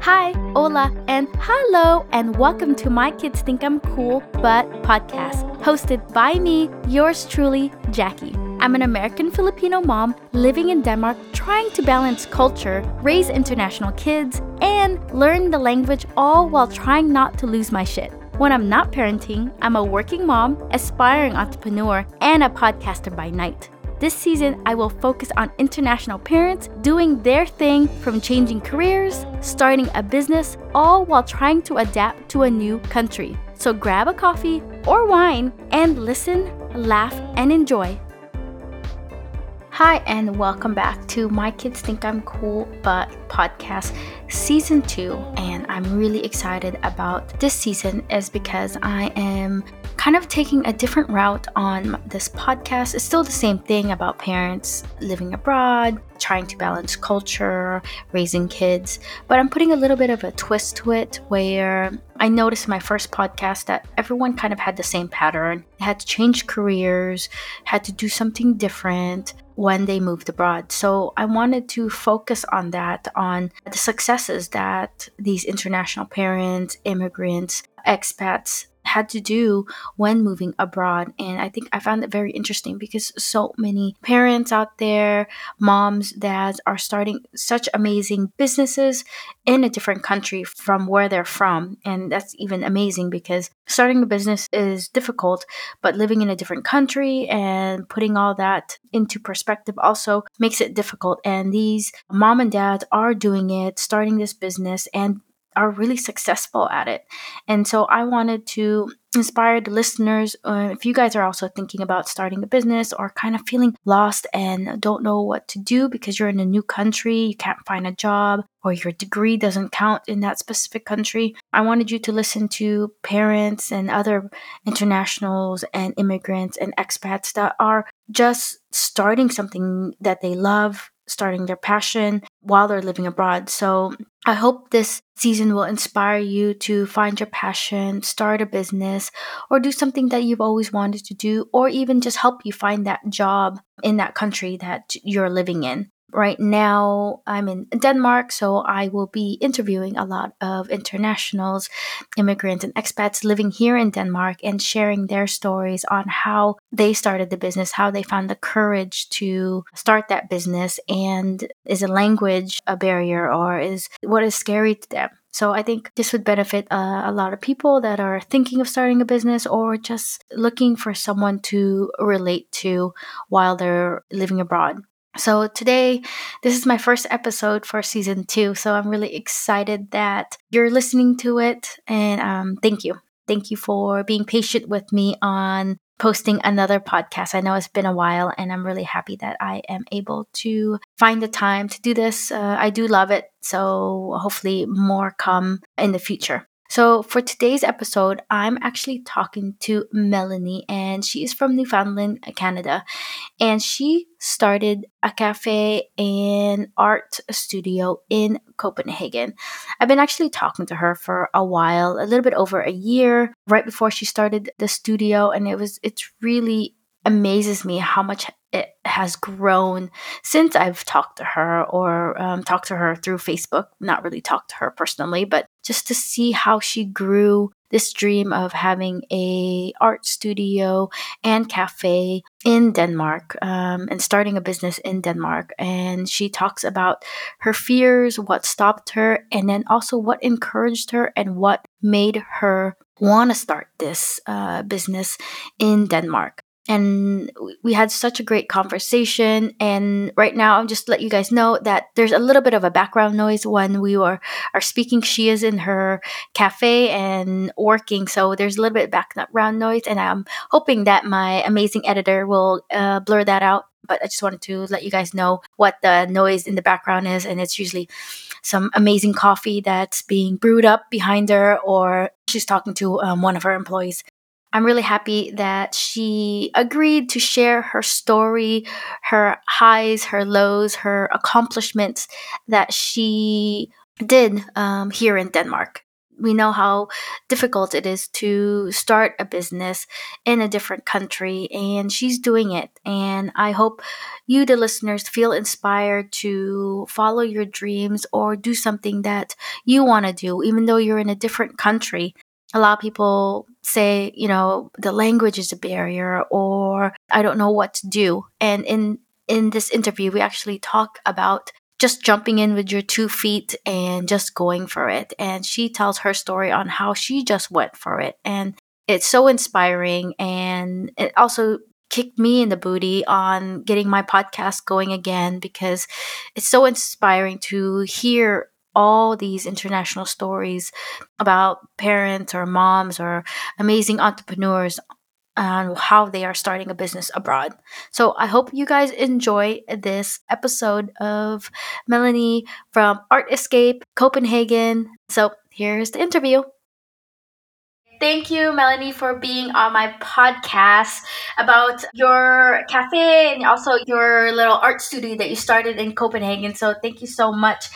Hi, hola, and hello, and welcome to My Kids Think I'm Cool But podcast, hosted by me, yours truly, Jackie. I'm an American Filipino mom living in Denmark, trying to balance culture, raise international kids, and learn the language all while trying not to lose my shit. When I'm not parenting, I'm a working mom, aspiring entrepreneur, and a podcaster by night. This season, I will focus on international parents doing their thing from changing careers, starting a business, all while trying to adapt to a new country. So grab a coffee or wine and listen, laugh, and enjoy. Hi, and welcome back to My Kids Think I'm Cool But podcast season two. And I'm really excited about this season, is because I am kind of taking a different route on this podcast. It's still the same thing about parents living abroad, trying to balance culture, raising kids, but I'm putting a little bit of a twist to it where I noticed in my first podcast that everyone kind of had the same pattern. Had to change careers, had to do something different when they moved abroad. So I wanted to focus on that, on the successes that these international parents, immigrants, expats had to do when moving abroad. And I think I found it very interesting because so many parents out there, moms, dads, are starting such amazing businesses in a different country from where they're from. And that's even amazing because starting a business is difficult, but living in a different country and putting all that into perspective also makes it difficult. And these mom and dads are doing it, starting this business and are really successful at it. And so I wanted to inspire the listeners. Uh, if you guys are also thinking about starting a business or kind of feeling lost and don't know what to do because you're in a new country, you can't find a job, or your degree doesn't count in that specific country, I wanted you to listen to parents and other internationals and immigrants and expats that are just starting something that they love starting their passion while they're living abroad. So I hope this season will inspire you to find your passion, start a business, or do something that you've always wanted to do, or even just help you find that job in that country that you're living in. Right now, I'm in Denmark, so I will be interviewing a lot of internationals, immigrants, and expats living here in Denmark and sharing their stories on how they started the business, how they found the courage to start that business, and is a language a barrier or is what is scary to them. So I think this would benefit uh, a lot of people that are thinking of starting a business or just looking for someone to relate to while they're living abroad. So, today, this is my first episode for season two. So, I'm really excited that you're listening to it. And um, thank you. Thank you for being patient with me on posting another podcast. I know it's been a while, and I'm really happy that I am able to find the time to do this. Uh, I do love it. So, hopefully, more come in the future. So, for today's episode, I'm actually talking to Melanie, and she is from Newfoundland, Canada. And she started a cafe and art studio in Copenhagen. I've been actually talking to her for a while, a little bit over a year, right before she started the studio. And it was, it's really amazes me how much it has grown since I've talked to her or um, talked to her through Facebook. Not really talked to her personally, but just to see how she grew this dream of having a art studio and cafe in Denmark um, and starting a business in Denmark. And she talks about her fears, what stopped her, and then also what encouraged her and what made her want to start this uh, business in Denmark and we had such a great conversation. And right now i'll just let you guys know that there's a little bit of a background noise when we were are speaking. She is in her cafe and working so there's a little bit of background noise. And i'm hoping that my amazing editor will uh, blur that out. But i just wanted to let you guys know what the noise in the background is. And it's usually some amazing coffee that's being brewed up behind her or she's talking to um, one of her employees I'm really happy that she agreed to share her story, her highs, her lows, her accomplishments that she did um, here in Denmark. we know how difficult it is to start a business in a different country, and she's doing it. And I hope you, the listeners, feel inspired to follow your dreams or do something that you want to do, even though you're in a different country. A lot of people say, you know, the language is a barrier or I don't know what to do. And in in this interview, we actually talk about just jumping in with your two feet and just going for it. And she tells her story on how she just went for it. And it's so inspiring. And it also kicked me in the booty on getting my podcast going again because it's so inspiring to hear all these international stories about parents or moms or amazing entrepreneurs and how they are starting a business abroad. So I hope you guys enjoy this episode of Melanie from Art Escape Copenhagen. So here's the interview. Thank you, Melanie, for being on my podcast about your cafe and also your little art studio that you started in Copenhagen. So, thank you so much.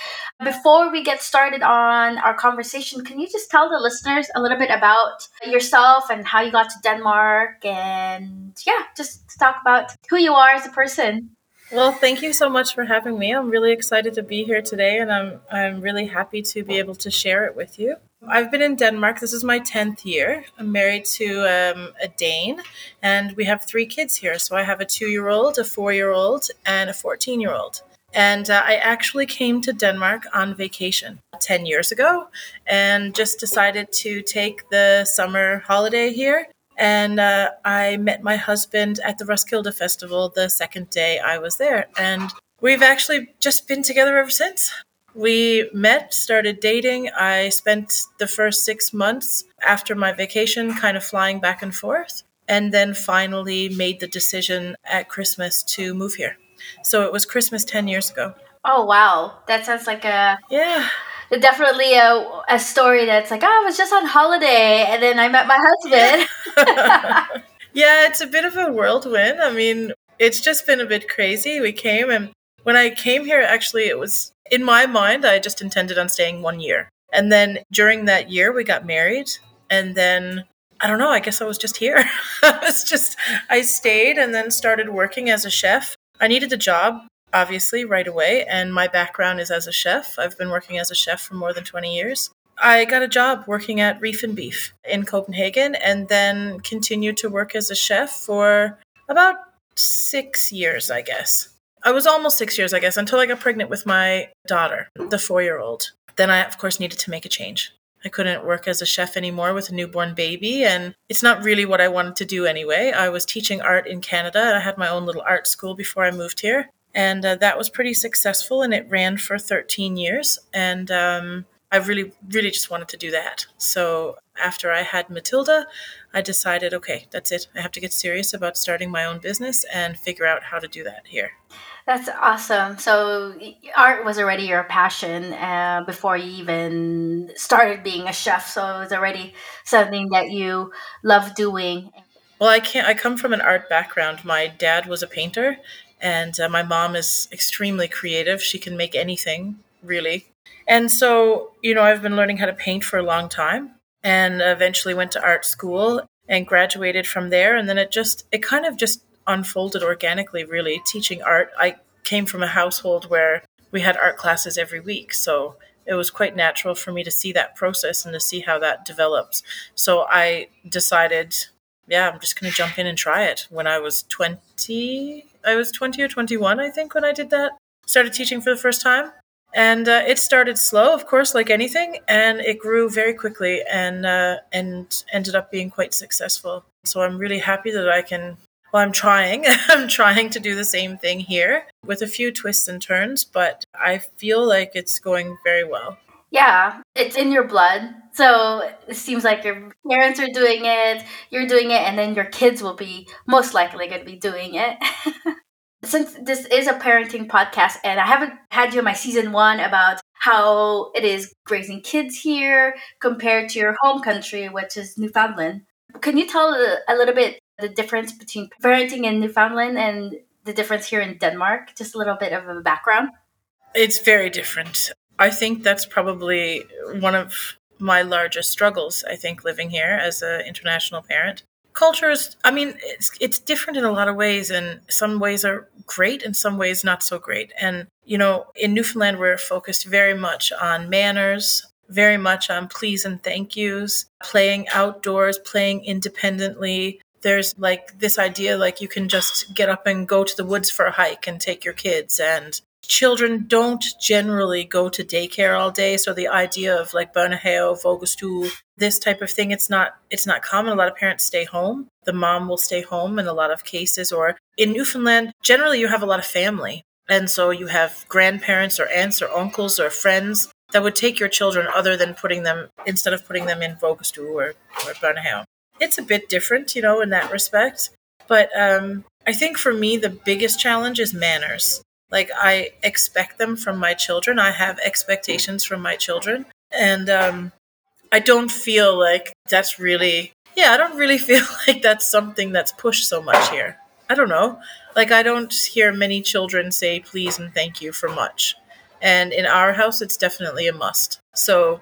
Before we get started on our conversation, can you just tell the listeners a little bit about yourself and how you got to Denmark? And yeah, just talk about who you are as a person. Well, thank you so much for having me. I'm really excited to be here today and I'm I'm really happy to be able to share it with you. I've been in Denmark. This is my 10th year. I'm married to um, a Dane, and we have three kids here. So I have a two year old, a four year old, and a 14 year old. And uh, I actually came to Denmark on vacation 10 years ago and just decided to take the summer holiday here. And uh, I met my husband at the Roskilde Festival the second day I was there. And we've actually just been together ever since. We met, started dating. I spent the first six months after my vacation kind of flying back and forth, and then finally made the decision at Christmas to move here. So it was Christmas 10 years ago. Oh, wow. That sounds like a. Yeah. Definitely a, a story that's like, oh, I was just on holiday and then I met my husband. yeah, it's a bit of a whirlwind. I mean, it's just been a bit crazy. We came and when I came here, actually, it was in my mind, I just intended on staying one year. And then during that year, we got married. And then I don't know, I guess I was just here. I was just, I stayed and then started working as a chef. I needed a job, obviously, right away. And my background is as a chef. I've been working as a chef for more than 20 years. I got a job working at Reef and Beef in Copenhagen and then continued to work as a chef for about six years, I guess. I was almost six years, I guess, until I got pregnant with my daughter, the four year old. Then I, of course, needed to make a change. I couldn't work as a chef anymore with a newborn baby, and it's not really what I wanted to do anyway. I was teaching art in Canada. I had my own little art school before I moved here, and uh, that was pretty successful, and it ran for 13 years. And um, I really, really just wanted to do that. So after I had Matilda, I decided, okay, that's it. I have to get serious about starting my own business and figure out how to do that here. That's awesome. So art was already your passion uh, before you even started being a chef. So it was already something that you love doing. Well, I can't. I come from an art background. My dad was a painter, and uh, my mom is extremely creative. She can make anything, really. And so, you know, I've been learning how to paint for a long time, and eventually went to art school and graduated from there. And then it just, it kind of just unfolded organically, really. Teaching art, I came from a household where we had art classes every week. So it was quite natural for me to see that process and to see how that develops. So I decided, yeah, I'm just going to jump in and try it. When I was 20, I was 20 or 21, I think, when I did that. Started teaching for the first time. And uh, it started slow, of course, like anything, and it grew very quickly and uh, and ended up being quite successful. So I'm really happy that I can well, I'm trying. I'm trying to do the same thing here with a few twists and turns, but I feel like it's going very well. Yeah, it's in your blood. So it seems like your parents are doing it, you're doing it, and then your kids will be most likely going to be doing it. Since this is a parenting podcast, and I haven't had you in my season one about how it is raising kids here compared to your home country, which is Newfoundland. Can you tell a little bit the difference between parenting in Newfoundland and the difference here in Denmark? Just a little bit of a background. It's very different. I think that's probably one of my largest struggles, I think, living here as an international parent. Culture is, I mean, it's, it's different in a lot of ways, and some ways are great and some ways not so great. And, you know, in Newfoundland, we're focused very much on manners, very much on please and thank yous, playing outdoors, playing independently. There's like this idea like you can just get up and go to the woods for a hike and take your kids and children don't generally go to daycare all day so the idea of like Børnehave, Vuggestue, this type of thing it's not it's not common a lot of parents stay home the mom will stay home in a lot of cases or in Newfoundland generally you have a lot of family and so you have grandparents or aunts or uncles or friends that would take your children other than putting them instead of putting them in Vuggestue or, or Børnehave. It's a bit different, you know, in that respect. But um, I think for me, the biggest challenge is manners. Like, I expect them from my children. I have expectations from my children. And um, I don't feel like that's really, yeah, I don't really feel like that's something that's pushed so much here. I don't know. Like, I don't hear many children say please and thank you for much and in our house it's definitely a must so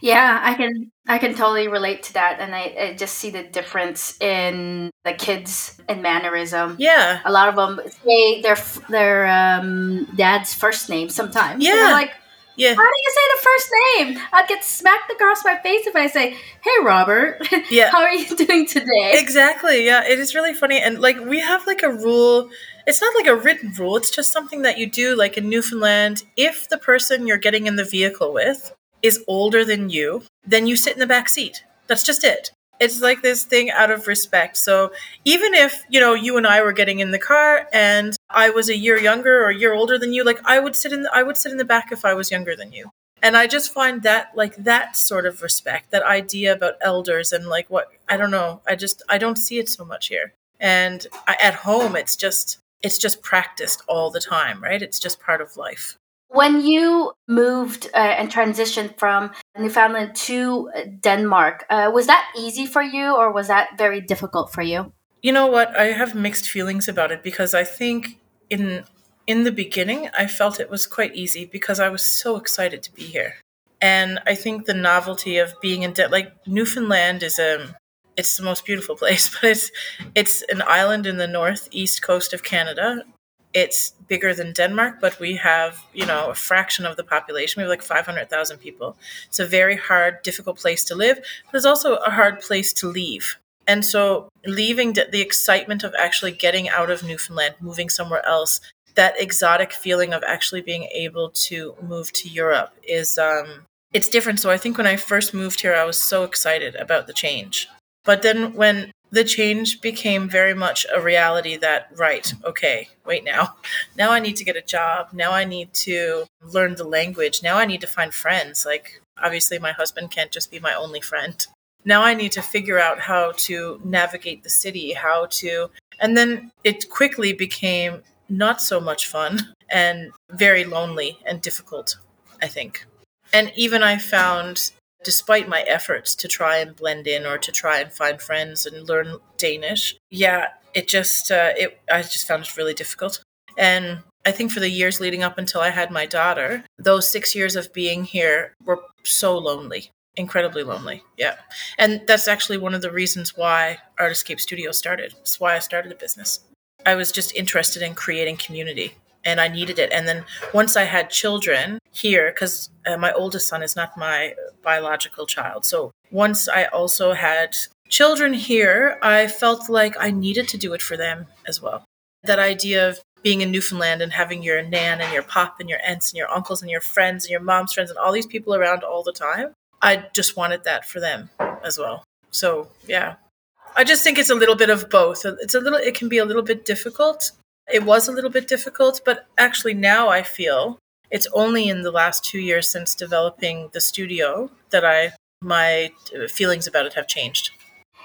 yeah i can i can totally relate to that and i, I just see the difference in the kids and mannerism yeah a lot of them say their their um, dad's first name sometimes yeah like yeah. How do you say the first name? I'd get smacked across my face if I say, "Hey, Robert. Yeah. How are you doing today?" Exactly. Yeah, it is really funny, and like we have like a rule it's not like a written rule, it's just something that you do, like in Newfoundland. If the person you're getting in the vehicle with is older than you, then you sit in the back seat. That's just it. It's like this thing out of respect. So even if, you know, you and I were getting in the car and I was a year younger or a year older than you, like I would sit in the, I would sit in the back if I was younger than you. And I just find that like that sort of respect, that idea about elders and like what I don't know, I just I don't see it so much here. And I, at home, it's just it's just practiced all the time, right? It's just part of life. When you moved uh, and transitioned from Newfoundland to Denmark, uh, was that easy for you or was that very difficult for you? You know what? I have mixed feelings about it because I think in in the beginning I felt it was quite easy because I was so excited to be here. And I think the novelty of being in De- like Newfoundland is a um, it's the most beautiful place, but it's it's an island in the northeast coast of Canada. It's bigger than Denmark, but we have, you know, a fraction of the population. We have like 500,000 people. It's a very hard, difficult place to live, but it's also a hard place to leave. And so leaving the, the excitement of actually getting out of Newfoundland, moving somewhere else, that exotic feeling of actually being able to move to Europe is um it's different. So I think when I first moved here I was so excited about the change but then when the change became very much a reality that, right, okay, wait now. Now I need to get a job. Now I need to learn the language. Now I need to find friends. Like, obviously, my husband can't just be my only friend. Now I need to figure out how to navigate the city, how to. And then it quickly became not so much fun and very lonely and difficult, I think. And even I found despite my efforts to try and blend in or to try and find friends and learn Danish, yeah, it just uh, it I just found it really difficult. And I think for the years leading up until I had my daughter, those six years of being here were so lonely, incredibly lonely. Yeah, and that's actually one of the reasons why Art Escape Studio started. It's why I started the business. I was just interested in creating community and I needed it. And then once I had children here, because uh, my oldest son is not my biological child. So once I also had children here, I felt like I needed to do it for them as well. That idea of being in Newfoundland and having your nan and your pop and your aunts and your uncles and your friends and your mom's friends and all these people around all the time, I just wanted that for them as well. So, yeah. I just think it's a little bit of both. It's a little it can be a little bit difficult it was a little bit difficult, but actually now I feel it's only in the last two years since developing the studio that I my feelings about it have changed.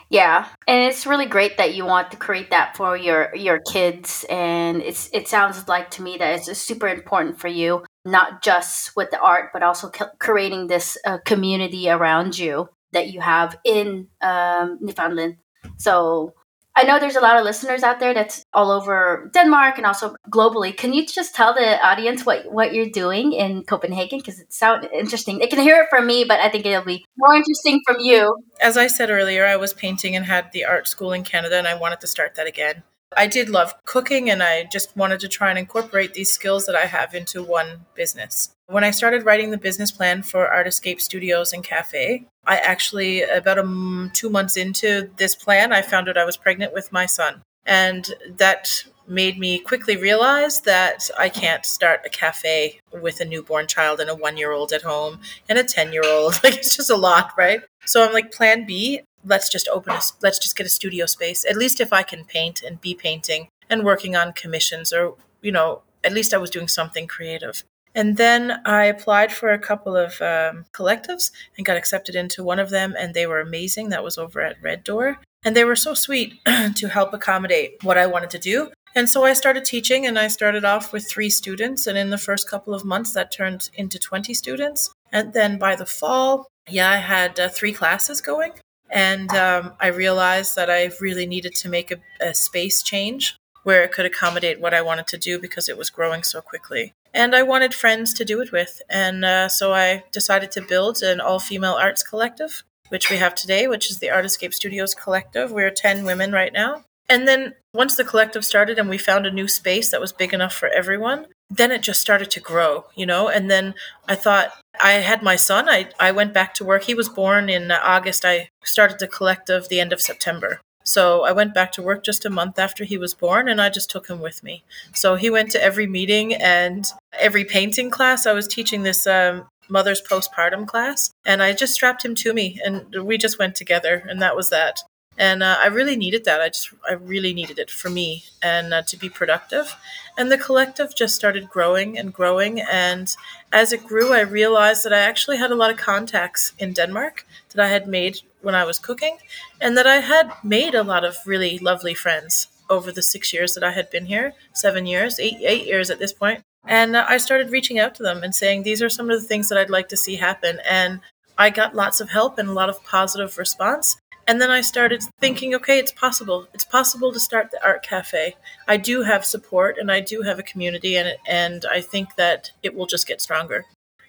Yeah, and it's really great that you want to create that for your your kids, and it's it sounds like to me that it's super important for you, not just with the art, but also creating this uh, community around you that you have in um, Newfoundland. So I know there's a lot of listeners out there that's all over Denmark and also globally. Can you just tell the audience what, what you're doing in Copenhagen? Because it sounds interesting. They can hear it from me, but I think it'll be more interesting from you. As I said earlier, I was painting and had the art school in Canada, and I wanted to start that again. I did love cooking and I just wanted to try and incorporate these skills that I have into one business. When I started writing the business plan for Art Escape Studios and Cafe, I actually, about a, two months into this plan, I found out I was pregnant with my son. And that made me quickly realize that I can't start a cafe with a newborn child and a one year old at home and a 10 year old. Like, it's just a lot, right? So I'm like, plan B, let's just open a, let's just get a studio space. At least if I can paint and be painting and working on commissions or, you know, at least I was doing something creative. And then I applied for a couple of um, collectives and got accepted into one of them, and they were amazing. That was over at Red Door. And they were so sweet to help accommodate what I wanted to do. And so I started teaching, and I started off with three students. And in the first couple of months, that turned into 20 students. And then by the fall, yeah, I had uh, three classes going. And um, I realized that I really needed to make a, a space change where it could accommodate what I wanted to do because it was growing so quickly. And I wanted friends to do it with. And uh, so I decided to build an all female arts collective, which we have today, which is the Art Escape Studios Collective. We're 10 women right now. And then once the collective started and we found a new space that was big enough for everyone, then it just started to grow, you know? And then I thought, I had my son. I, I went back to work. He was born in August. I started the collective the end of September. So I went back to work just a month after he was born and I just took him with me. So he went to every meeting and every painting class. I was teaching this um, mother's postpartum class and I just strapped him to me and we just went together and that was that and uh, i really needed that. I just i really needed it for me and uh, to be productive. And the collective just started growing and growing. And as it grew i realized that i actually had a lot of contacts in denmark that i had made when i was cooking and that i had made a lot of really lovely friends over the six years that i had been here seven years eight eight years at this point. And uh, i started reaching out to them and saying these are some of the things that i'd like to see happen. And I got lots of help and a lot of positive response. And then I started thinking, okay, it's possible. It's possible to start the art cafe. I do have support and I do have a community and and I think that it will just get stronger.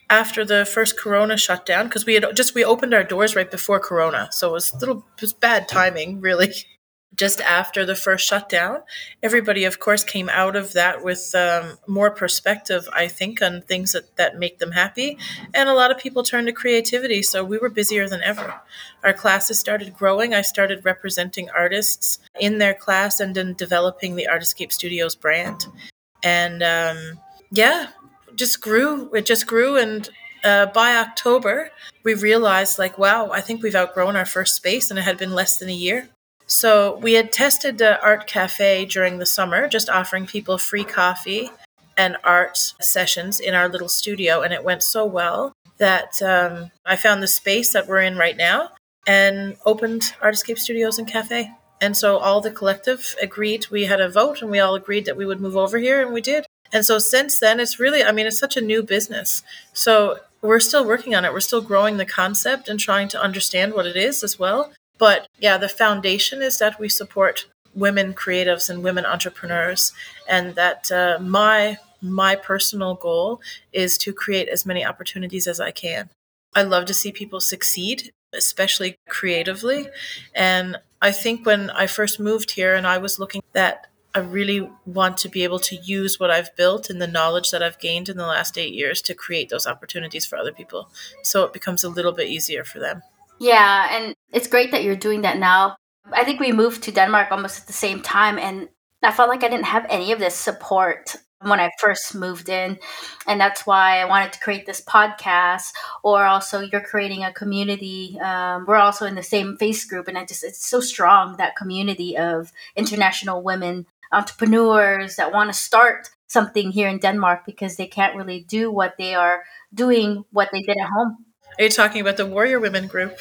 After the first corona shutdown because we had just we opened our doors right before corona. So it was a little it was bad timing, really just after the first shutdown. Everybody, of course, came out of that with um, more perspective, I think, on things that, that make them happy. And a lot of people turned to creativity. So we were busier than ever. Our classes started growing. I started representing artists in their class and in developing the Art Escape Studios brand. And um, yeah, just grew. It just grew. And uh, by October, we realized, like, wow, I think we've outgrown our first space, and it had been less than a year. So we had tested the art cafe during the summer, just offering people free coffee and art sessions in our little studio, and it went so well that um, I found the space that we're in right now and opened Art Escape Studios and Cafe. And so all the collective agreed. We had a vote, and we all agreed that we would move over here, and we did. And so since then, it's really, I mean, it's such a new business. So we're still working on it. We're still growing the concept and trying to understand what it is as well. But yeah, the foundation is that we support women creatives and women entrepreneurs, and that uh, my my personal goal is to create as many opportunities as I can. I love to see people succeed, especially creatively. And I think when I first moved here and I was looking that I really want to be able to use what I've built and the knowledge that I've gained in the last eight years to create those opportunities for other people. So it becomes a little bit easier for them. Yeah, and it's great that you're doing that now. I think we moved to Denmark almost at the same time, and I felt like I didn't have any of this support when I first moved in. And that's why I wanted to create this podcast. Or also, you're creating a community. Um, we're also in the same face group, and I just, it's so strong that community of international women entrepreneurs that want to start something here in Denmark because they can't really do what they are doing, what they did at home. Are you talking about the Warrior Women group?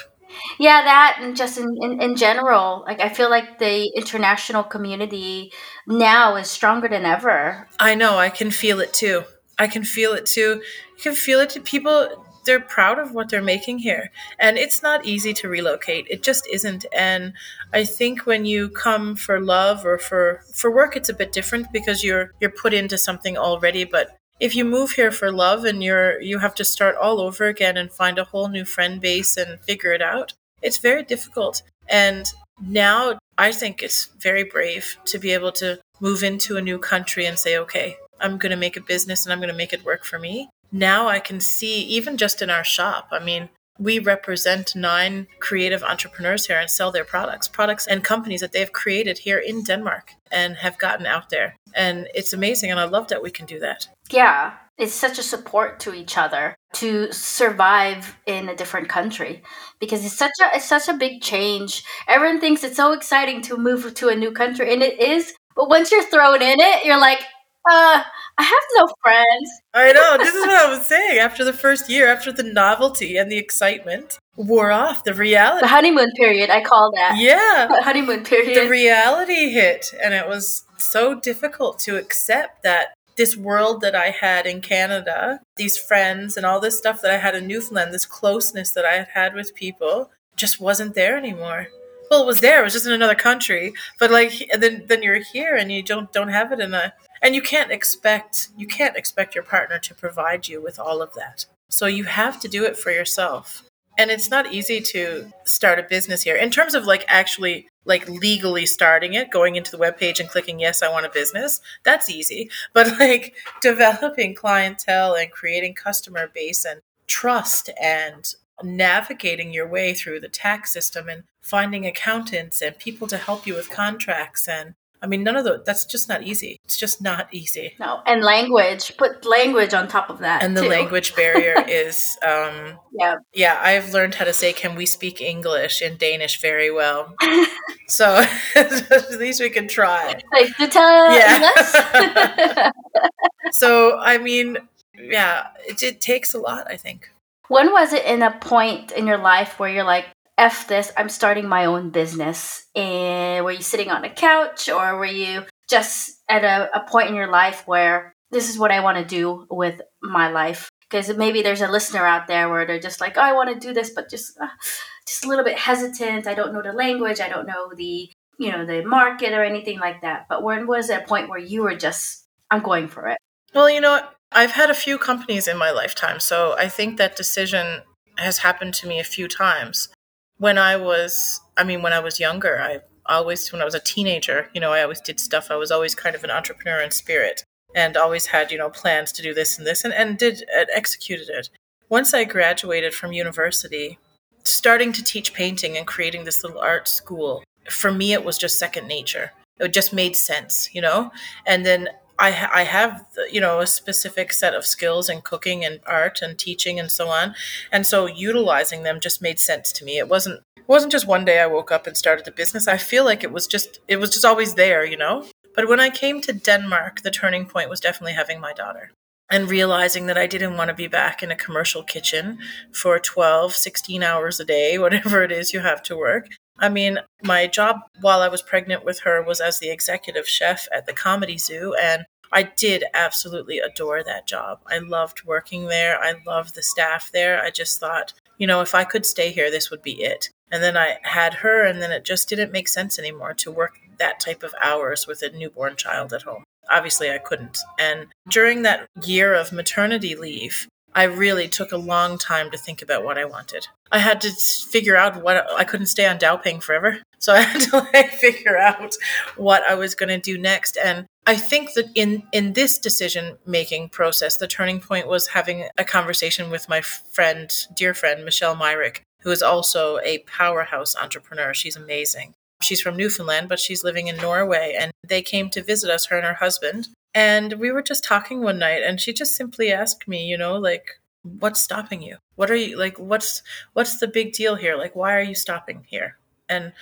Yeah, that and just in, in, in general, like I feel like the international community now is stronger than ever. I know, I can feel it too. I can feel it too. You can feel it to people they're proud of what they're making here and it's not easy to relocate it just isn't and i think when you come for love or for for work it's a bit different because you're you're put into something already but if you move here for love and you're you have to start all over again and find a whole new friend base and figure it out it's very difficult and now i think it's very brave to be able to move into a new country and say okay i'm going to make a business and i'm going to make it work for me now I can see, even just in our shop, I mean, we represent nine creative entrepreneurs here and sell their products, products and companies that they've created here in Denmark and have gotten out there. And it's amazing. And I love that we can do that. Yeah. It's such a support to each other to survive in a different country because it's such a it's such a big change. Everyone thinks it's so exciting to move to a new country and it is, but once you're thrown in it, you're like, uh, I have no friends. I know. This is what I was saying. After the first year, after the novelty and the excitement wore off, the reality. The honeymoon period, I call that. Yeah. The honeymoon period. The reality hit. And it was so difficult to accept that this world that I had in Canada, these friends and all this stuff that I had in Newfoundland, this closeness that I had had with people, just wasn't there anymore. Well, it was there. It was just in another country. But like, then then you're here and you don't don't have it in a and you can't expect you can't expect your partner to provide you with all of that. So you have to do it for yourself. And it's not easy to start a business here. In terms of like actually like legally starting it going into the web page and clicking yes i want a business that's easy. But like developing clientele and creating customer base and trust and navigating your way through the tax system and finding accountants and people to help you with contracts and I mean, none of the that's just not easy. It's just not easy. No, and language. Put language on top of that. And the too. language barrier is, um, yeah, yeah. I've learned how to say, "Can we speak English?" in Danish very well. so at least we can try. Like to tell yeah. so I mean, yeah, it, it takes a lot. I think. When was it in a point in your life where you're like, F this, I'm starting my own business. And were you sitting on a couch or were you just at a, a point in your life where this is what I want to do with my life? Because maybe there's a listener out there where they're just like, oh, I want to do this, but just uh, just a little bit hesitant. I don't know the language. I don't know the you know the market or anything like that. But when was a point where you were just, I'm going for it? Well, you know, I've had a few companies in my lifetime, so I think that decision has happened to me a few times when I was, I mean, when I was younger, I always, when I was a teenager, you know, I always did stuff. I was always kind of an entrepreneur in spirit and always had, you know, plans to do this and this and, and did, and executed it. Once I graduated from university, starting to teach painting and creating this little art school, for me, it was just second nature. It just made sense, you know? And then I, ha- I have you know a specific set of skills in cooking and art and teaching and so on. And so utilizing them just made sense to me. It wasn't it wasn't just one day i woke up and started the business. I feel like it was just it was just always there you know? But when i came to denmark the turning point was definitely having my daughter and realizing that i didn't want to be back in a commercial kitchen for 12 16 hours a day whatever it is you have to work I mean, my job while I was pregnant with her was as the executive chef at the Comedy Zoo, and I did absolutely adore that job. I loved working there. I loved the staff there. I just thought, you know, if I could stay here, this would be it. And then I had her, and then it just didn't make sense anymore to work that type of hours with a newborn child at home. Obviously, I couldn't. And during that year of maternity leave, I really took a long time to think about what I wanted. I had to figure out what I couldn't stay on dagpenge forever. So I had to like figure out what I was going to do next. And I think that in in this decision making process, the turning point was having a conversation with my friend, dear friend Michelle Myrick, who is also a powerhouse entrepreneur. She's amazing. She's from Newfoundland, but she's living in Norway. And they came to visit us, her and her husband. And we were just talking one night, and she just simply asked me, you know, like, what's stopping you? What are you like? What's what's the big deal here? Like, why are you stopping here? And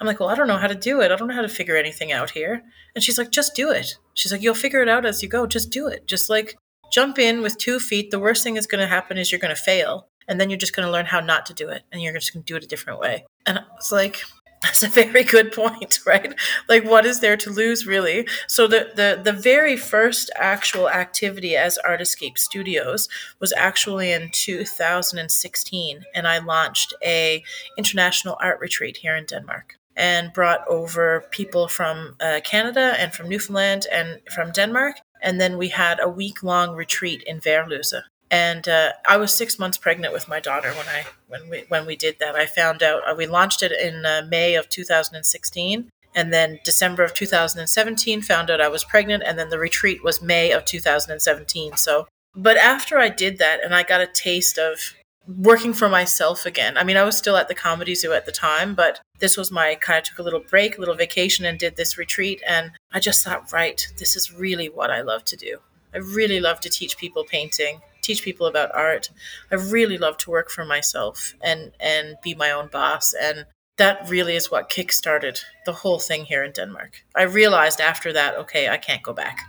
I'm like, well, I don't know how to do it. I don't know how to figure anything out here. And she's like, just do it. She's like, you'll figure it out as you go. Just do it. Just like jump in with two feet. The worst thing that's going to happen is you're going to fail. And then you're just going to learn how not to do it. And you're just going to do it a different way. And I was like, That's a very good point, right? Like, what is there to lose, really? So the the the very first actual activity as Art Escape Studios was actually in 2016, and I launched a international art retreat here in Denmark and brought over people from uh, Canada and from Newfoundland and from Denmark. And then we had a week long retreat in Værløse and uh, I was six months pregnant with my daughter when I when we when we did that. I found out uh, we launched it in uh, May of 2016, and then December of 2017 found out I was pregnant, and then the retreat was May of 2017. So, but after I did that, and I got a taste of working for myself again. I mean, I was still at the comedy zoo at the time, but this was my kind of took a little break, a little vacation, and did this retreat, and I just thought, right, this is really what I love to do. I really love to teach people painting teach people about art. I really love to work for myself and and be my own boss and that really is what kickstarted the whole thing here in Denmark. I realized after that, okay, I can't go back.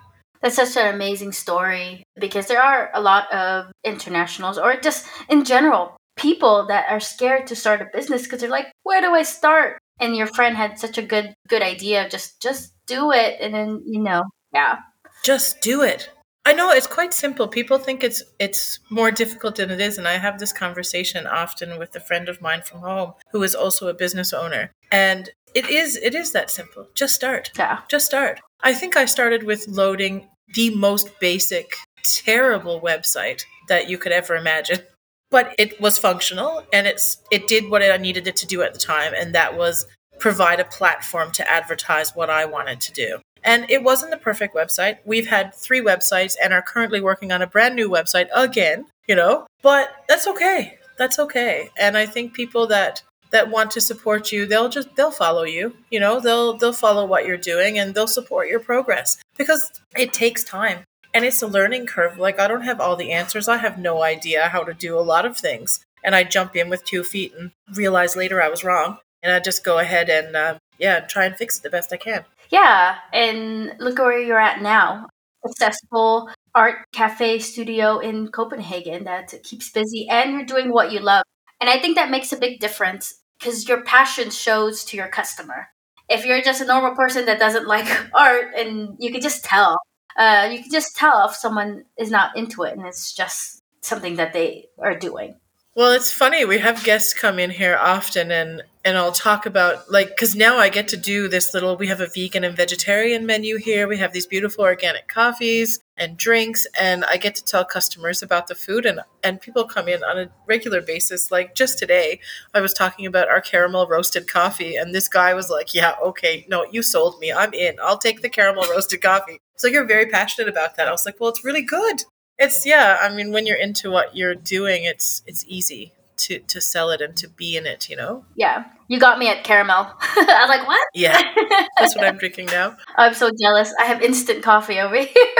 That's such an amazing story because there are a lot of internationals or just in general people that are scared to start a business because they're like, where do I start? And your friend had such a good good idea of just just do it and then you know, yeah. Just do it. I know it's quite simple. People think it's it's more difficult than it is, and I have this conversation often with a friend of mine from home who is also a business owner. And it is it is that simple. Just start. Yeah. Just start. I think I started with loading the most basic, terrible website that you could ever imagine. But it was functional and it's it did what I needed it to do at the time, and that was provide a platform to advertise what I wanted to do. And it wasn't the perfect website. We've had three websites and are currently working on a brand new website again, you know, but that's okay. That's okay. And I think people that that want to support you, they'll just they'll follow you, you know, they'll they'll follow what you're doing and they'll support your progress because it takes time and it's a learning curve. Like I don't have all the answers. I have no idea how to do a lot of things. And I jump in with two feet and realize later I was wrong. And I just go ahead and uh, yeah, try and fix it the best I can. Yeah, and look where you're at now. Successful art cafe studio in Copenhagen that keeps busy and you're doing what you love. And I think that makes a big difference because your passion shows to your customer. If you're just a normal person that doesn't like art and you can just tell, uh, you can just tell if someone is not into it and it's just something that they are doing. Well, it's funny. We have guests come in here often, and and I'll talk about like because now I get to do this little. We have a vegan and vegetarian menu here. We have these beautiful organic coffees and drinks, and I get to tell customers about the food, and and people come in on a regular basis. Like just today, I was talking about our caramel roasted coffee, and this guy was like, "Yeah, okay, no, you sold me. I'm in. I'll take the caramel roasted coffee." So you're very passionate about that. I was like, "Well, it's really good." It's yeah. I mean, when you're into what you're doing, it's it's easy to to sell it and to be in it. You know. Yeah, you got me at caramel. I was like, what? Yeah, that's what I'm drinking now. I'm so jealous. I have instant coffee over here.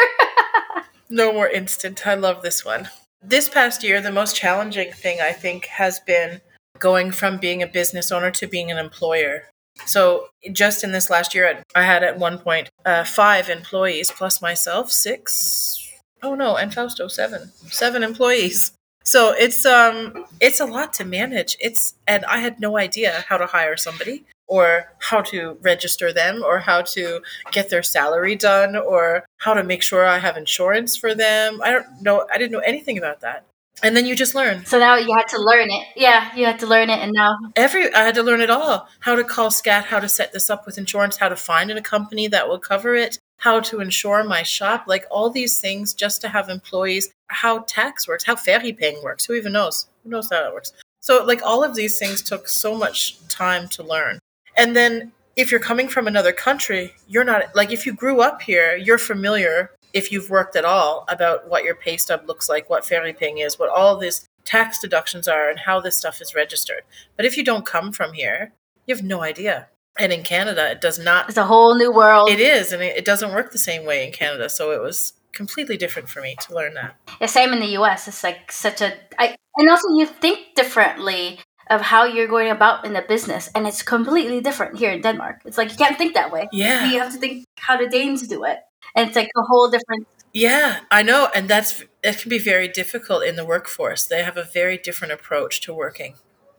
no more instant. I love this one. This past year, the most challenging thing I think has been going from being a business owner to being an employer. So just in this last year, I had at one point uh, five employees plus myself, six, Oh no, and Fausto seven, seven employees. So it's um it's a lot to manage. It's and I had no idea how to hire somebody or how to register them or how to get their salary done or how to make sure I have insurance for them. I don't know I didn't know anything about that. And then you just learn. So now you had to learn it. Yeah, you had to learn it and now every I had to learn it all. How to call SKAT, how to set this up with insurance, how to find a company that will cover it, how to insure my shop, like all these things just to have employees, how tax works, how Feriepenge works. Who even knows? Who knows how that works? So, like, all of these things took so much time to learn. And then, if you're coming from another country, you're not like if you grew up here, you're familiar, if you've worked at all, about what your pay stub looks like, what Feriepenge is, what all these tax deductions are, and how this stuff is registered. But if you don't come from here, you have no idea and in Canada, it does not. It's a whole new world. It is, and it, it doesn't work the same way in Canada. So it was completely different for me to learn that. Yeah, same in the U.S. It's like such a, I, and also you think differently of how you're going about in the business, and it's completely different here in Denmark. It's like you can't think that way. Yeah, you have to think how the Danes do it, and it's like a whole different. Yeah, I know, and that's it can be very difficult in the workforce. They have a very different approach to working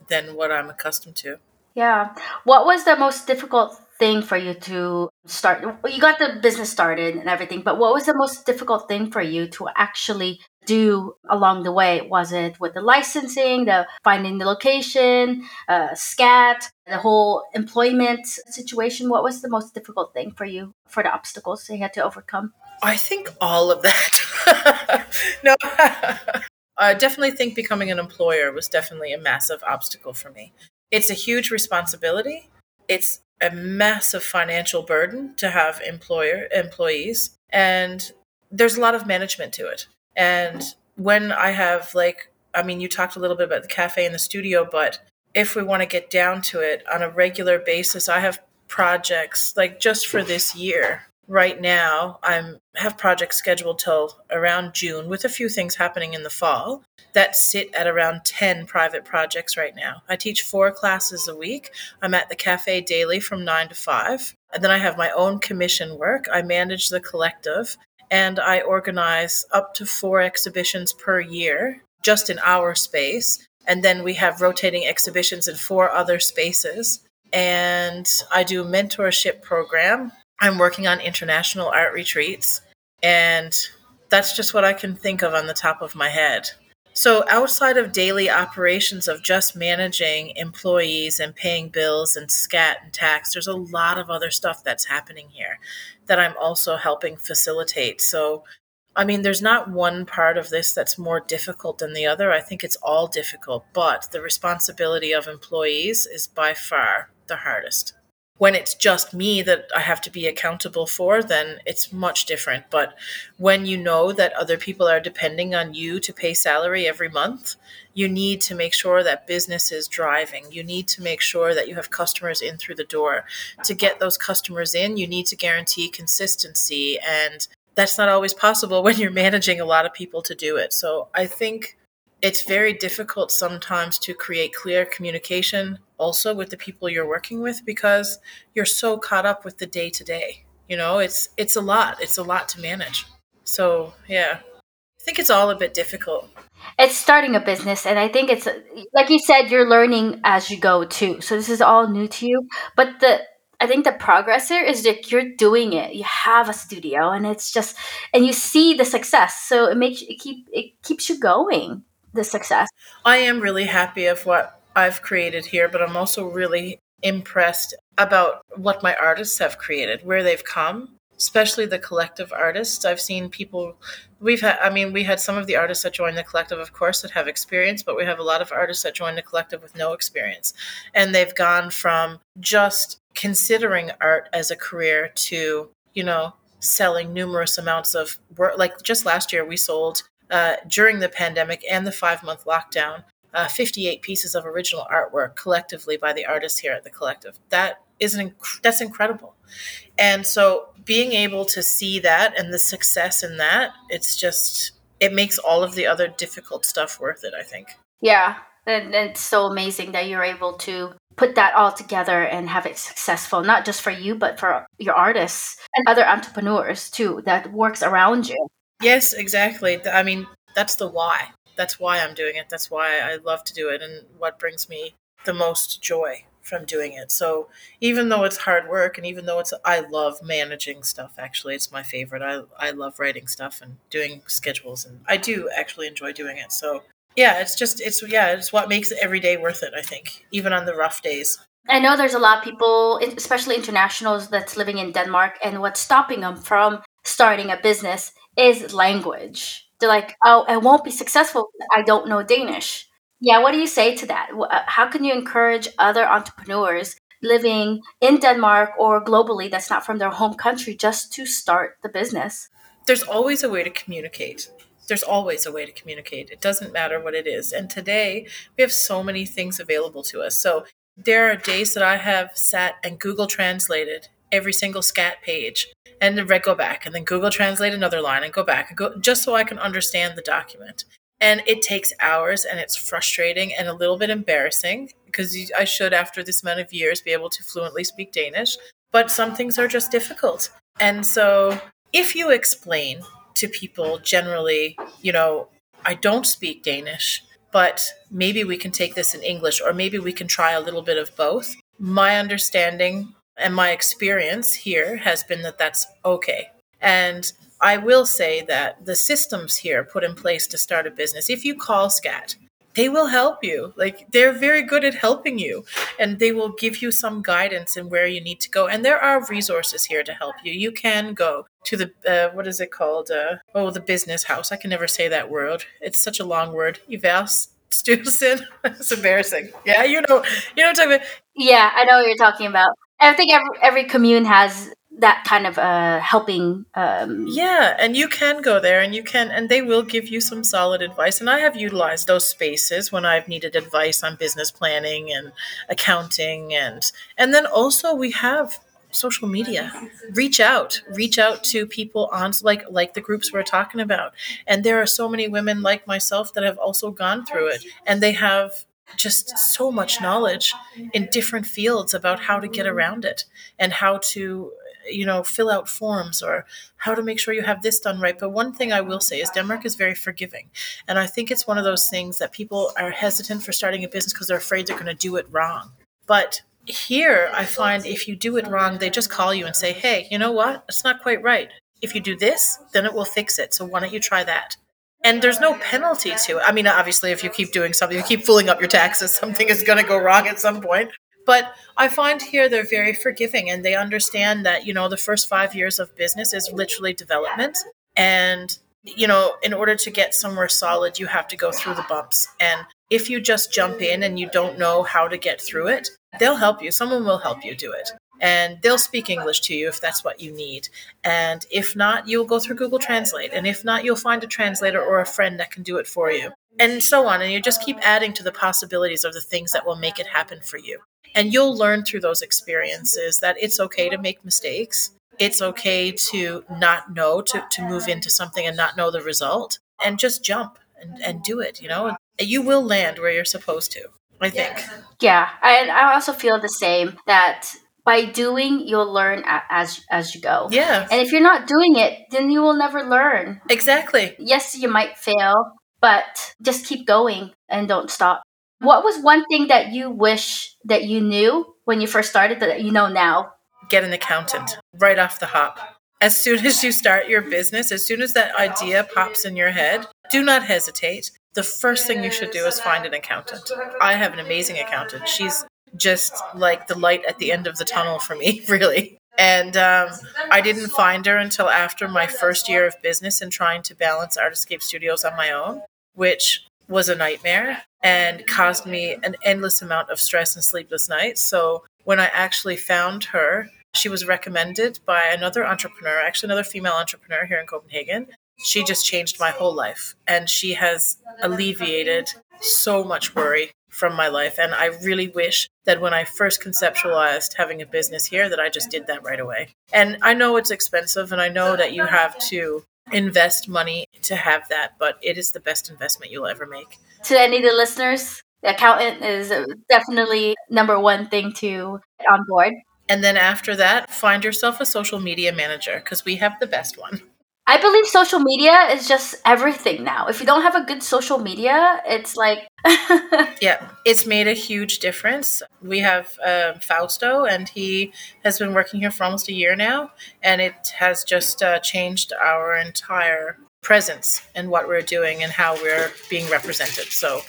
than what I'm accustomed to. Yeah. What was the most difficult thing for you to start? You got the business started and everything, but what was the most difficult thing for you to actually do along the way? Was it with the licensing, the finding the location, uh, SKAT, the whole employment situation? What was the most difficult thing for you for the obstacles you had to overcome? I think all of that. no, I definitely think becoming an employer was definitely a massive obstacle for me. It's a huge responsibility. It's a massive financial burden to have employer employees and there's a lot of management to it. And when I have like I mean you talked a little bit about the cafe and the studio, but if we want to get down to it on a regular basis, I have projects like just for this year right now i'm have projects scheduled till around june with a few things happening in the fall that sit at around 10 private projects right now. I teach four classes a week. I'm at the cafe daily from 9 to 5 and then i have my own commission work. I manage the collective and i organize up to four exhibitions per year just in our space. And then we have rotating exhibitions in four other spaces. And i do a mentorship program I'm working on international art retreats, and that's just what I can think of on the top of my head. So, outside of daily operations of just managing employees and paying bills and SKAT and tax, there's a lot of other stuff that's happening here that I'm also helping facilitate. So, I mean, there's not one part of this that's more difficult than the other. I think it's all difficult, but the responsibility of employees is by far the hardest when it's just me that I have to be accountable for, then it's much different. But when you know that other people are depending on you to pay salary every month, you need to make sure that business is driving. You need to make sure that you have customers in through the door. To get those customers in, you need to guarantee consistency. And that's not always possible when you're managing a lot of people to do it. So I think it's very difficult sometimes to create clear communication also with the people you're working with because you're so caught up with the day to day you know? It's it's a lot. It's a lot to manage. So yeah. I think it's all a bit difficult. It's starting a business and i think it's like you said you're learning as you go too. So this is all new to you. But the I think the progress here is that you're doing it. You have a studio, and it's just, and you see the success. So it makes it keep it keeps you going the success. I am really happy of what I've created here, but I'm also really impressed about what my artists have created, where they've come, especially the collective artists. I've seen people we've had I mean, we had some of the artists that joined the collective of course that have experience, but we have a lot of artists that joined the collective with no experience. And they've gone from just considering art as a career to, you know, selling numerous amounts of work like just last year we sold uh, during the pandemic and the five month lockdown, uh, 58 pieces of original artwork collectively by the artists here at the collective. That is an inc- that's incredible, and so being able to see that and the success in that, it's just it makes all of the other difficult stuff worth it. I think. Yeah, and it's so amazing that you're able to put that all together and have it successful, not just for you, but for your artists and other entrepreneurs too that works around you. Yes, exactly. I mean, that's the why. That's why I'm doing it. That's why I love to do it and what brings me the most joy from doing it. So even though it's hard work and even though it's I love managing stuff actually it's my favorite. I I love writing stuff and doing schedules and I do actually enjoy doing it. So yeah, it's just it's yeah, it's what makes every day worth it, I think, even on the rough days. I know there's a lot of people, especially internationals that's living in Denmark and what's stopping them from starting a business is language. They're like, oh, I won't be successful. I don't know Danish. Yeah, what do you say to that? Uh, how can you encourage other entrepreneurs living in Denmark or globally that's not from their home country just to start the business? There's always a way to communicate. There's always a way to communicate. It doesn't matter what it is. And today, we have so many things available to us. So there are days that I have sat and Google translated every single SKAT page and then go back and then Google translate another line and go back and go just so I can understand the document. And it takes hours and it's frustrating and a little bit embarrassing because I should, after this amount of years, be able to fluently speak Danish. But some things are just difficult. And so if you explain to people generally, you know, I don't speak Danish, but maybe we can take this in English or maybe we can try a little bit of both my understanding and my experience here has been that that's okay. And I will say that the systems here put in place to start a business, if you call SKAT, they will help you. Like they're very good at helping you and they will give you some guidance in where you need to go. And there are resources here to help you. You can go to the, uh, what is it called? Uh, oh, the business house. I can never say that word. It's such a long word. Stusen. it's embarrassing. Yeah, you know, you know what I'm talking about. Yeah, I know what you're talking about. I think every, every commune has that kind of uh, helping. Um, yeah, and you can go there, and you can, and they will give you some solid advice. And I have utilized those spaces when I've needed advice on business planning and accounting, and and then also we have social media reach out reach out to people on like like the groups we're talking about and there are so many women like myself that have also gone through it and they have just so much knowledge in different fields about how to get around it and how to you know, fill out forms or how to make sure you have this done right. But one thing I will say is Denmark is very forgiving. And I think it's one of those things that people are hesitant for starting a business because they're afraid they're going to do it wrong. But here, I find if you do it wrong, they just call you and say, hey, you know what? It's not quite right. If you do this, then it will fix it. So why don't you try that? And there's no penalty to it. I mean, obviously, if you keep doing something, you keep fooling up your taxes, something is going to go wrong at some point. But I find here they're very forgiving and they understand that, you know, the first five years of business is literally development. And, you know, in order to get somewhere solid, you have to go through the bumps. And if you just jump in and you don't know how to get through it, they'll help you. Someone will help you do it. And they'll speak English to you if that's what you need. And if not, you'll go through Google Translate. And if not, you'll find a translator or a friend that can do it for you. And so on. And you just keep adding to the possibilities of the things that will make it happen for you. And you'll learn through those experiences that it's okay to make mistakes. It's okay to not know, to, to move into something and not know the result and just jump and, and do it. You know, you will land where you're supposed to, I think. Yeah. I, I also feel the same that by doing you'll learn as as you go yeah and if you're not doing it then you will never learn exactly yes you might fail but just keep going and don't stop what was one thing that you wish that you knew when you first started that you know now? Get an accountant right off the hop. As soon as you start your business, as soon as that idea pops in your head, do not hesitate. The first thing you should do is find an accountant. I have an amazing accountant. She's just like the light at the end of the tunnel for me, really. And um, I didn't find her until after my first year of business and trying to balance Art Escape Studios on my own, which was a nightmare and caused me an endless amount of stress and sleepless nights. So when I actually found her, she was recommended by another entrepreneur, actually another female entrepreneur here in Copenhagen. She just changed my whole life and she has alleviated so much worry from my life and I really wish that when I first conceptualized having a business here that I just did that right away. And I know it's expensive and I know that you have to invest money to have that, but it is the best investment you'll ever make. To any of the listeners, the accountant is definitely number one thing to on board. And then after that, find yourself a social media manager because we have the best one. I believe social media is just everything now. If you don't have a good social media, it's like. yeah, it's made a huge difference. We have uh, Fausto, and he has been working here for almost a year now, and it has just uh, changed our entire presence and what we're doing and how we're being represented. So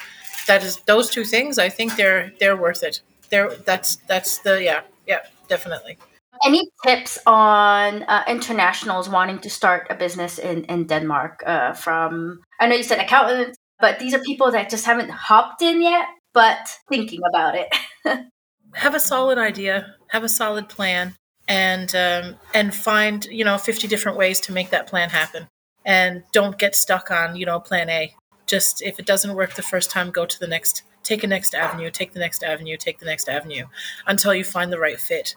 that is those two things. I think they're they're worth it. They're that's that's the yeah yeah definitely. Any tips on uh, internationals wanting to start a business in in Denmark? Uh, from I know you said accountants, but these are people that just haven't hopped in yet, but thinking about it. have a solid idea, have a solid plan, and um, and find you know fifty different ways to make that plan happen. And don't get stuck on you know plan A. Just if it doesn't work the first time, go to the next. Take a next avenue. Take the next avenue. Take the next avenue until you find the right fit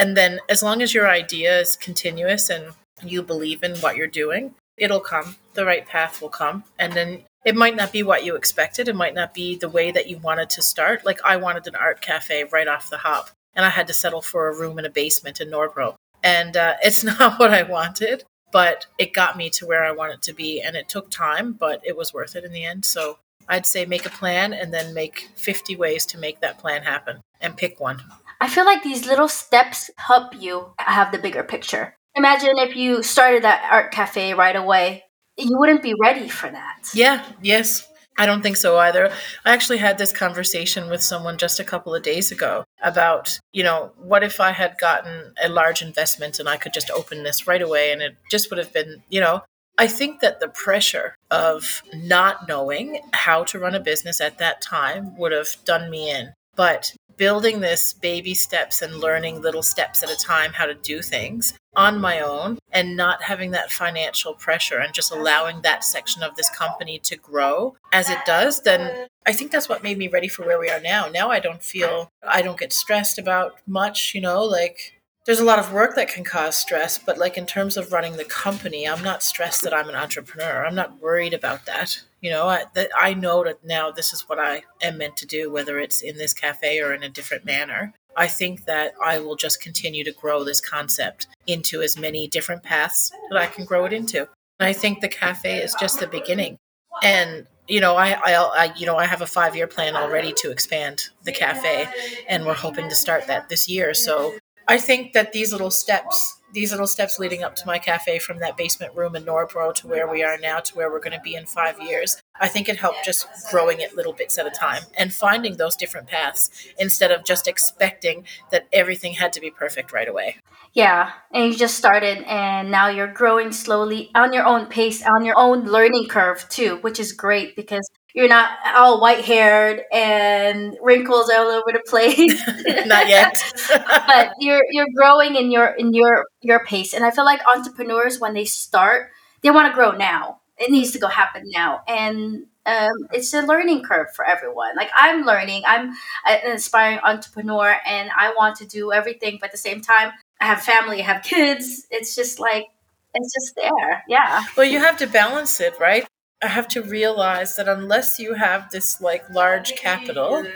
and then as long as your idea is continuous and you believe in what you're doing, it'll come. The right path will come. And then it might not be what you expected. It might not be the way that you wanted to start. Like I wanted an art cafe right off the hop, and I had to settle for a room in a basement in Nørrebro. And uh, it's not what I wanted, but it got me to where I wanted to be. And it took time, but it was worth it in the end. So I'd say make a plan and then make 50 ways to make that plan happen and pick one. I feel like these little steps help you have the bigger picture. Imagine if you started that art cafe right away, you wouldn't be ready for that. Yeah, yes. I don't think so either. I actually had this conversation with someone just a couple of days ago about, you know, what if I had gotten a large investment and I could just open this right away and it just would have been, you know, I think that the pressure of not knowing how to run a business at that time would have done me in. But building this baby steps and learning little steps at a time how to do things on my own and not having that financial pressure and just allowing that section of this company to grow as it does, then I think that's what made me ready for where we are now. Now I don't feel, I don't get stressed about much, you know, like there's a lot of work that can cause stress, but like in terms of running the company, I'm not stressed that I'm an entrepreneur. I'm not worried about that. You know, I, that I know that now this is what I am meant to do, whether it's in this cafe or in a different manner. I think that I will just continue to grow this concept into as many different paths that I can grow it into. And I think the cafe is just the beginning. And you know, I, I, I, you know, I have a five-year plan already to expand the cafe, and we're hoping to start that this year. So I think that these little steps, these little steps leading up to my cafe from that basement room in Nørrebro to where we are now to where we're going to be in five years, I think it helped just growing it little bits at a time and finding those different paths instead of just expecting that everything had to be perfect right away. Yeah, and you just started, and now you're growing slowly on your own pace, on your own learning curve too, which is great because you're not all white haired and wrinkles all over the place. not yet. but you're you're growing in your in your your pace. And I feel like entrepreneurs when they start, they want to grow now. It needs to go happen now. And um, it's a learning curve for everyone. Like I'm learning, I'm an aspiring entrepreneur, and I want to do everything. But at the same time, I have family, I have kids. It's just like it's just there. Yeah. Well, you have to balance it, right? I have to realize that unless you have this like large capital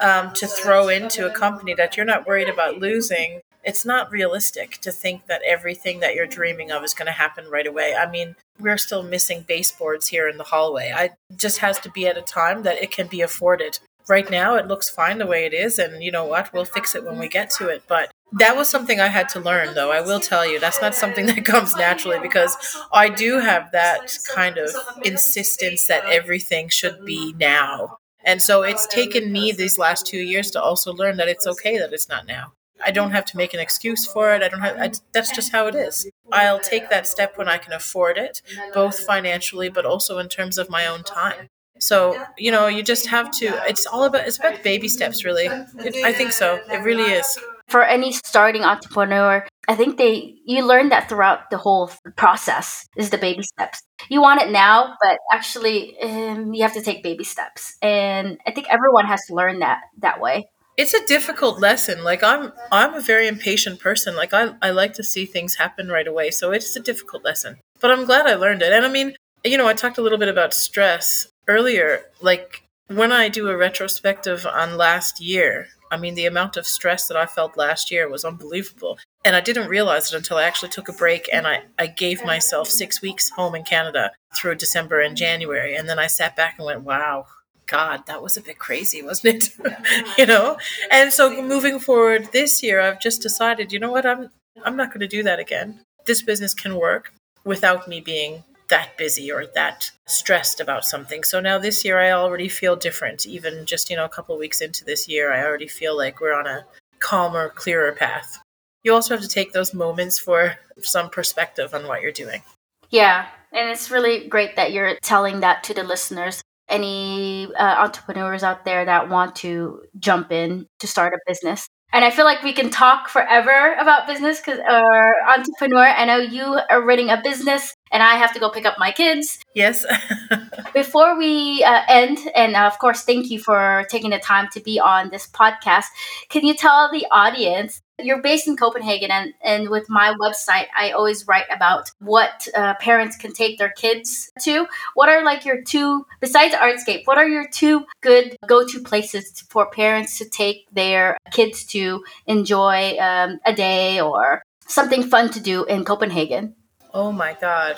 um, to throw into a company that you're not worried about losing, it's not realistic to think that everything that you're dreaming of is going to happen right away. I mean, we're still missing baseboards here in the hallway. I just has to be at a time that it can be afforded. Right now, it looks fine the way it is, and you know what? We'll fix it when we get to it. But that was something I had to learn, though. I will tell you, that's not something that comes naturally because I do have that kind of insistence that everything should be now. And so it's taken me these last two years to also learn that it's okay that it's not now. I don't have to make an excuse for it. I don't have. I, that's just how it is. I'll take that step when I can afford it, both financially, but also in terms of my own time. So you know, you just have to. It's all about. It's about baby steps, really. It, I think so. It really is for any starting entrepreneur, I think they you learn that throughout the whole process is the baby steps. You want it now, but actually um, you have to take baby steps, and I think everyone has to learn that that way. It's a difficult lesson. Like I'm I'm a very impatient person. Like I I like to see things happen right away. So it's a difficult lesson. But I'm glad I learned it. And I mean, you know, I talked a little bit about stress earlier. Like when I do a retrospective on last year, I mean, the amount of stress that I felt last year was unbelievable. And I didn't realize it until I actually took a break and I, I gave myself six weeks home in Canada through December and January. And then I sat back and went, wow, God, that was a bit crazy, wasn't it? you know? And so moving forward this year, I've just decided, you know what? I'm, I'm not going to do that again. This business can work without me being that busy or that stressed about something. So now this year I already feel different. Even just, you know, a couple weeks into this year, I already feel like we're on a calmer, clearer path. You also have to take those moments for some perspective on what you're doing. Yeah, and it's really great that you're telling that to the listeners. Any uh, entrepreneurs out there that want to jump in to start a business, and I feel like we can talk forever about business because or entrepreneur. I know you are running a business, and I have to go pick up my kids. Yes. Before we uh, end, and uh, of course, thank you for taking the time to be on this podcast. Can you tell the audience you're based in Copenhagen, and, and with my website, I always write about what uh, parents can take their kids to. What are like your two, besides Art Escape, what are your two good go to places for parents to take their kids to enjoy um, a day or something fun to do in Copenhagen? Oh my God,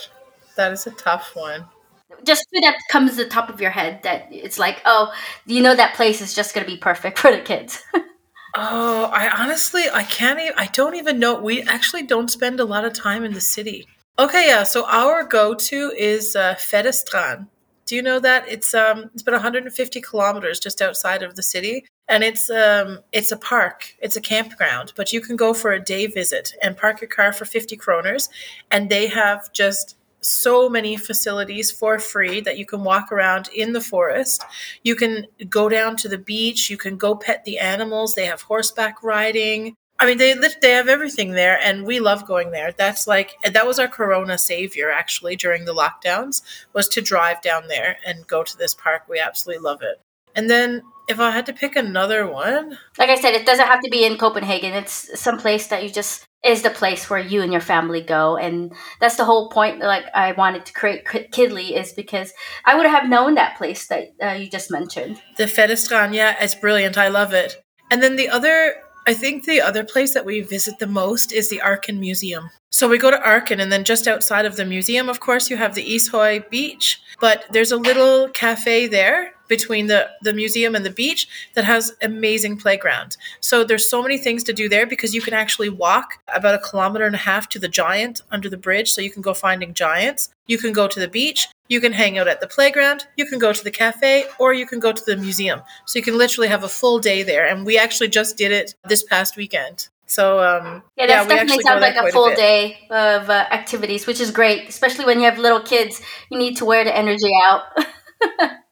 that is a tough one just two that comes to the top of your head that it's like, oh, you know that place is just going to be perfect for the kids. Oh, I honestly, I can't even, I don't even know. We actually don't spend a lot of time in the city. Okay, yeah. So our go-to is uh, Tvedestrand. Do you know that it's um it's about 150 kilometers just outside of the city, and it's um it's a park, it's a campground, but you can go for a day visit and park your car for 50 kroners, and they have just so many facilities for free that you can walk around in the forest. You can go down to the beach. You can go pet the animals. They have horseback riding. I mean, they they have everything there, and we love going there. That's like that was our Corona savior actually during the lockdowns was to drive down there and go to this park. We absolutely love it. And then if I had to pick another one, like I said, it doesn't have to be in Copenhagen. It's some place that you just is the place where you and your family go. And that's the whole point like i wanted to create kidly is because i would have known that place that uh, you just mentioned. The Tvedestrand yeah it's brilliant. I love it. And then the other i think the other place that we visit the most is the arken museum. So we go to arken and then just outside of the museum of course you have the Ishøj beach but there's a little cafe there between the, the museum and the beach that has amazing playground. So there's so many things to do there because you can actually walk about a kilometer and a half to the giant under the bridge. So you can go finding giants. You can go to the beach. You can hang out at the playground. You can go to the cafe or you can go to the museum. So you can literally have a full day there. And we actually just did it this past weekend. So um, yeah, that yeah, definitely sounds like a full a day of uh, activities, which is great, especially when you have little kids. You need to wear the energy out.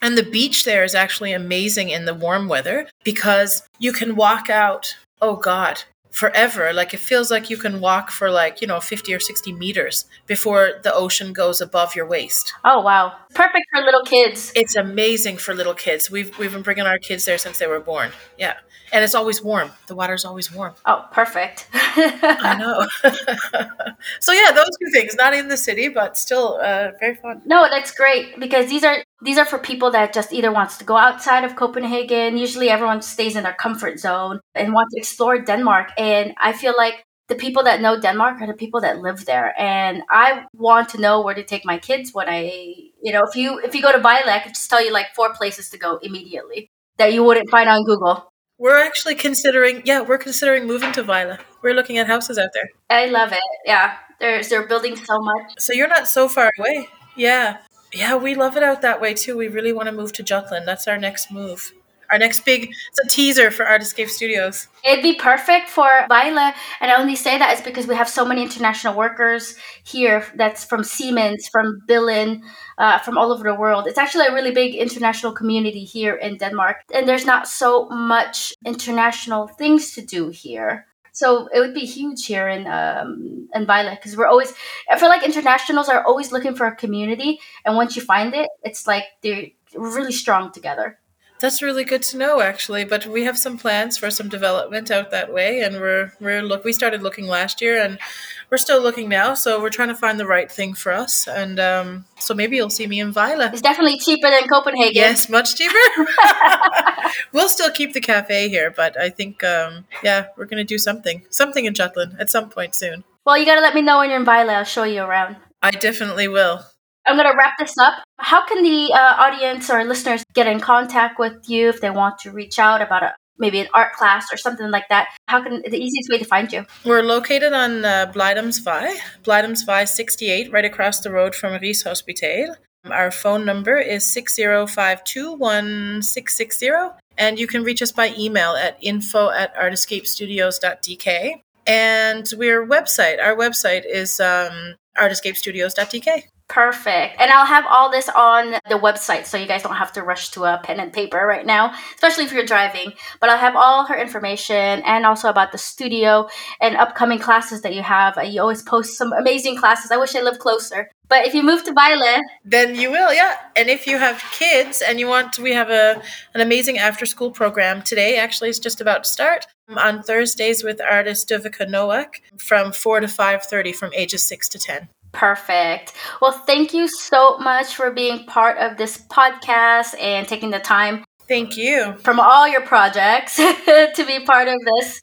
And the beach there is actually amazing in the warm weather because you can walk out, oh God, forever. Like it feels like you can walk for like, you know, 50 or 60 meters before the ocean goes above your waist. Oh, wow. Perfect for little kids. It's amazing for little kids. We've, we've been bringing our kids there since they were born. Yeah and it's always warm. The water's always warm. Oh, perfect. I know. so yeah, those two things, not in the city, but still uh, very fun. No, that's great because these are these are for people that just either wants to go outside of Copenhagen. Usually, everyone stays in their comfort zone and wants to explore Denmark. And I feel like the people that know Denmark are the people that live there, and I want to know where to take my kids when I, you know, if you if you go to Vejle, I could just tell you like four places to go immediately that you wouldn't find on Google. We're actually considering, yeah, we're considering moving to Vejle. We're looking at houses out there. I love it. Yeah, there's they're building so much. So you're not so far away. Yeah, yeah, we love it out that way too. We really want to move to Jutland. That's our next move our next big it's a teaser for Art Escape Studios. It'd be perfect for Vejle, and I only say that is because we have so many international workers here. That's from Siemens, from Billund, uh, from all over the world. It's actually a really big international community here in Denmark, and there's not so much international things to do here. So it would be huge here in um, in Vejle because we're always. I feel like internationals are always looking for a community, and once you find it, it's like they're really strong together. That's really good to know, actually. But we have some plans for some development out that way, and we're we're look. We started looking last year, and we're still looking now. So we're trying to find the right thing for us, and um, so maybe you'll see me in Vejle. It's definitely cheaper than Copenhagen. Yes, much cheaper. we'll still keep the cafe here, but I think um, yeah, we're gonna do something, something in Jutland at some point soon. Well, you gotta let me know when you're in Vejle. I'll show you around. I definitely will. I'm going to wrap this up. How can the uh, audience or listeners get in contact with you if they want to reach out about a maybe an art class or something like that? How can the easiest way to find you? We're located on uh, Blegdamsvej, Blegdamsvej 68, right across the road from Rigshospitalet. Our phone number is 60521660, and you can reach us by email at info at artscapestudios.dk. And we're website, our website is um, artscapestudios.dk. Perfect. And I'll have all this on the website so you guys don't have to rush to a pen and paper right now, especially if you're driving. But I'll have all her information and also about the studio and upcoming classes that you have. Uh, you always post some amazing classes. I wish I lived closer. But if you move to Vejle, then you will, yeah. And if you have kids and you want, we have a an amazing after school program today. Actually, it's just about to start on Thursdays with artist Duvika Nowak from four to five thirty, from ages six to ten. Perfect. Well, thank you so much for being part of this podcast and taking the time. Thank you. From all your projects to be part of this.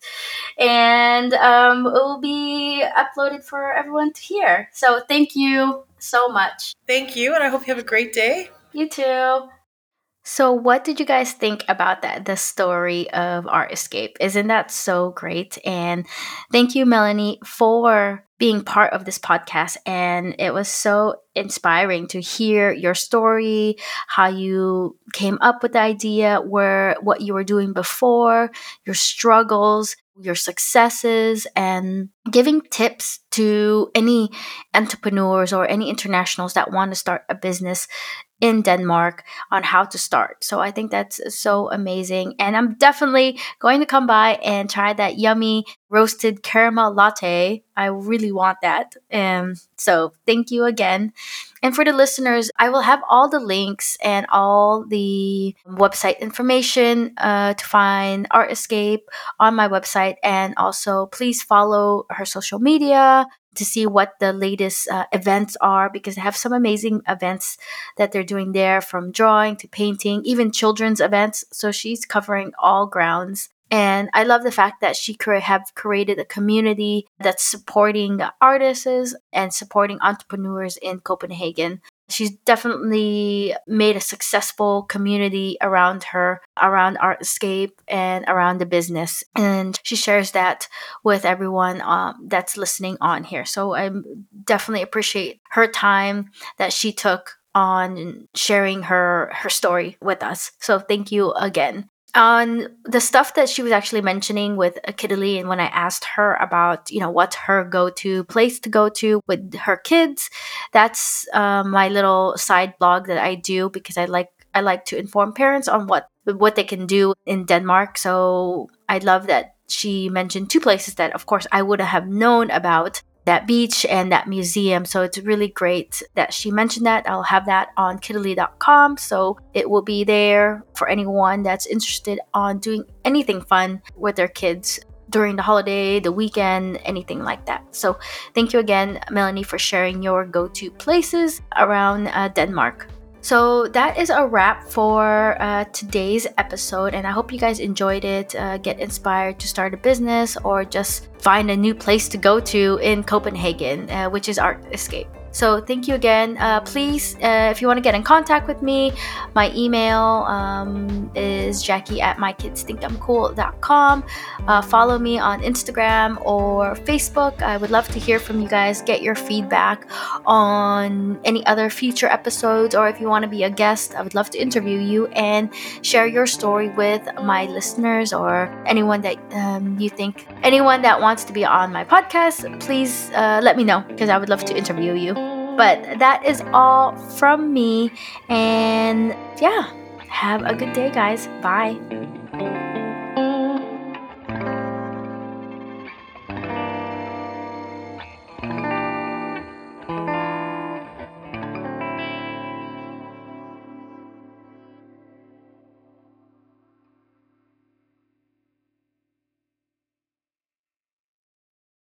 And um, it will be uploaded for everyone to hear. So thank you so much. Thank you. And I hope you have a great day. You too. So, what did you guys think about that? The story of Art Escape. Isn't that so great? And thank you, Melanie, for being part of this podcast. And it was so inspiring to hear your story, how you came up with the idea, where what you were doing before, your struggles, your successes, and giving tips to any entrepreneurs or any internationals that want to start a business in Denmark on how to start. So I think that's so amazing. And I'm definitely going to come by and try that yummy roasted caramel latte. I really want that. And um, so thank you again. And for the listeners, I will have all the links and all the website information uh, to find Art Escape on my website. And also, please follow her social media to see what the latest uh, events are because they have some amazing events that they're doing there from drawing to painting, even children's events. So she's covering all grounds. And I love the fact that she could have created a community that's supporting artists and supporting entrepreneurs in Copenhagen. She's definitely made a successful community around her, around Art Escape and around the business. And she shares that with everyone um, that's listening on here. So I definitely appreciate her time that she took on sharing her her story with us. So thank you again on the stuff that she was actually mentioning with Kitty and when I asked her about, you know, what's her go-to place to go to with her kids, that's uh, my little side blog that I do because I like I like to inform parents on what what they can do in Denmark. So I love that she mentioned two places that, of course, I would have known about that beach and that museum. So it's really great that she mentioned that. I'll have that on kitaly.com. So it will be there for anyone that's interested on doing anything fun with their kids during the holiday, the weekend, anything like that. So thank you again, Melanie, for sharing your go to places around uh, Denmark. So that is a wrap for uh, today's episode, and I hope you guys enjoyed it. Uh, get inspired to start a business or just find a new place to go to in Copenhagen, uh, which is Art Escape. So thank you again. Uh, please, uh, if you want to get in contact with me, my email um, is jackie at mykidsthinkimcool.com. Uh, follow me on Instagram or Facebook. I would love to hear from you guys. Get your feedback on any other future episodes, or if you want to be a guest, I would love to interview you and share your story with my listeners or anyone that um, you think, anyone that wants to be on my podcast. Please uh, let me know because I would love to interview you. But that is all from me. And yeah, have a good day, guys. Bye.